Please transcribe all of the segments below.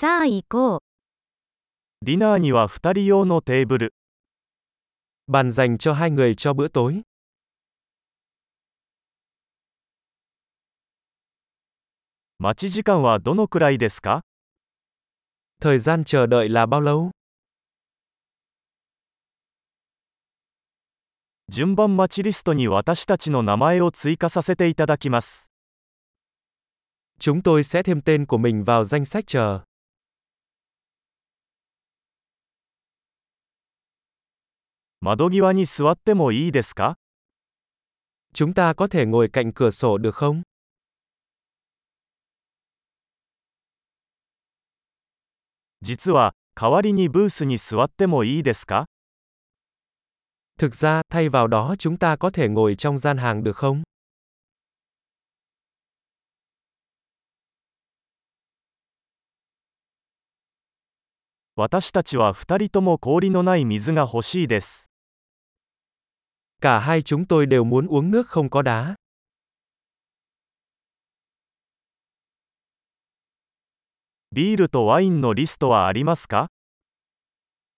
さあ行こう。ディナーには2人用のテーブル。Bàn dành cho hai người cho bữa tối. 待ち時間はどのくらいですか Thời gian chờ đợi là bao lâu? 順番待ちリストに私たちの名前を追加させていただきます。Chúng tôi sẽ thêm tên của mình vào danh sách chờ. 窓際に座ってもいいですか Chúng ta có thể ngồi cạnh cửa sổ được không? 実は、代わりにブースに座ってもいいですか Thực ra, thay vào đó chúng ta có thể ngồi trong gian hàng được không? 私たちは2人とも氷のない水が欲しいです。Cả hai chúng tôi đều muốn uống nước không có đá. ビールとワインのリストはありますか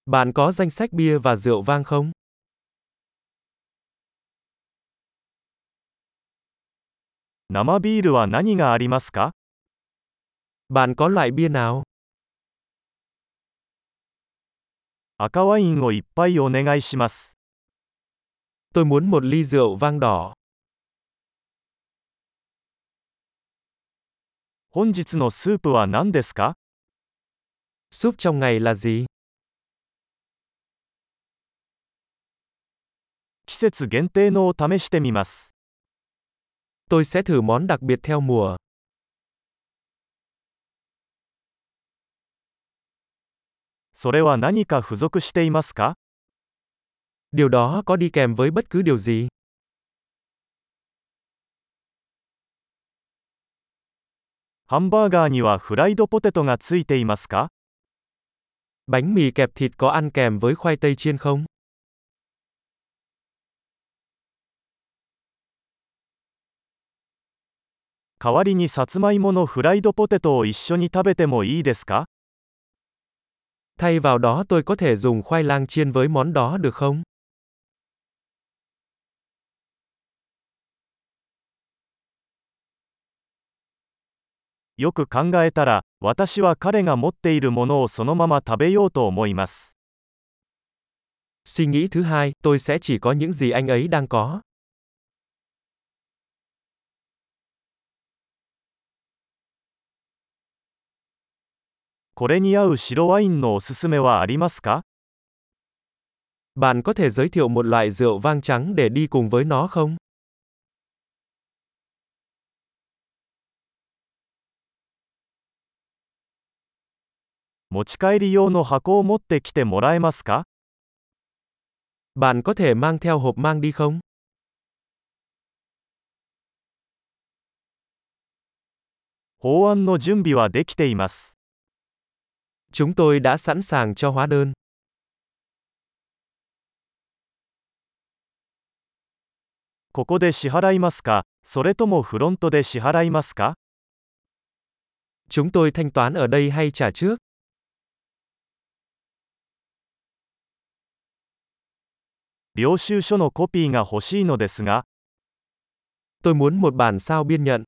Bạn có danh sách bia và rượu vang không? 生ビールは何がありますか Bạn có loại bia nào? 赤ワインをいっぱいお願いします。 Tôi muốn một ly rượu vang đỏ. 本日のスープは何ですか Súp trong ngày là gì? 季節限定のを試してみます。 Tôi sẽ thử món đặc biệt theo mùa. それは何か付属していますか Điều đó có đi kèm với bất cứ điều gì? ハンバーガーにはフライドポテトがついていますか Bánh mì kẹp thịt có ăn kèm với khoai tây chiên không? 代わりにさつまいものフライドポテトを一緒に食べてもいいですか Thay vào đó tôi có thể dùng khoai lang chiên với món đó được không? よく考えたら、私は彼が持っているものをそのまま食べようと思います。 Suy nghĩ thứ hai, tôi sẽ chỉ có những gì anh ấy đang có. これに合う白ワインのおすすめはありますか Bạn có thể giới thiệu một loại rượu vang trắng để đi cùng với nó không? 持ち帰り用の箱を持ってきてもらえますか Bạn có thể mang theo hộp mang đi không? 法案の準備はできています。Chúng tôi đã sẵn sàng cho hóa đơn. ここで支払いますかそれともフロントで支払いますか Chúng tôi thanh toán ở đây hay trả trước? 領収書のコピーが欲しいのですが、 Tôi muốn một bản sao biên nhận.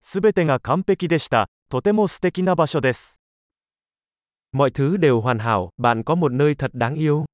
すべてが完璧でした。とても素敵な場所です。 Mọi thứ đều hoàn hảo, bạn có một nơi thật đáng yêu.